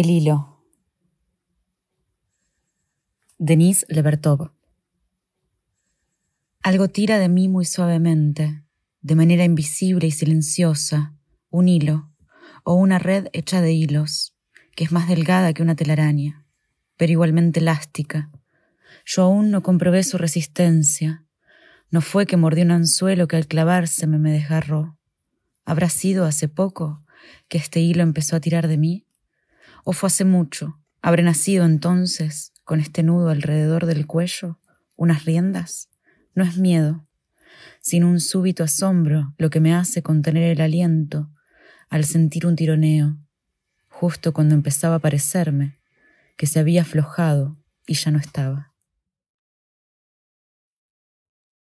El hilo. Denise Lebertov. Algo tira de mí muy suavemente, de manera invisible y silenciosa, un hilo, o una red hecha de hilos, que es más delgada que una telaraña, pero igualmente elástica. Yo aún no comprobé su resistencia. No fue que mordí un anzuelo que al clavárseme me desgarró. ¿Habrá sido hace poco que este hilo empezó a tirar de mí? ¿O fue hace mucho? ¿Habré nacido entonces con este nudo alrededor del cuello? ¿Unas riendas? No es miedo, sino un súbito asombro lo que me hace contener el aliento al sentir un tironeo, justo cuando empezaba a parecerme que se había aflojado y ya no estaba.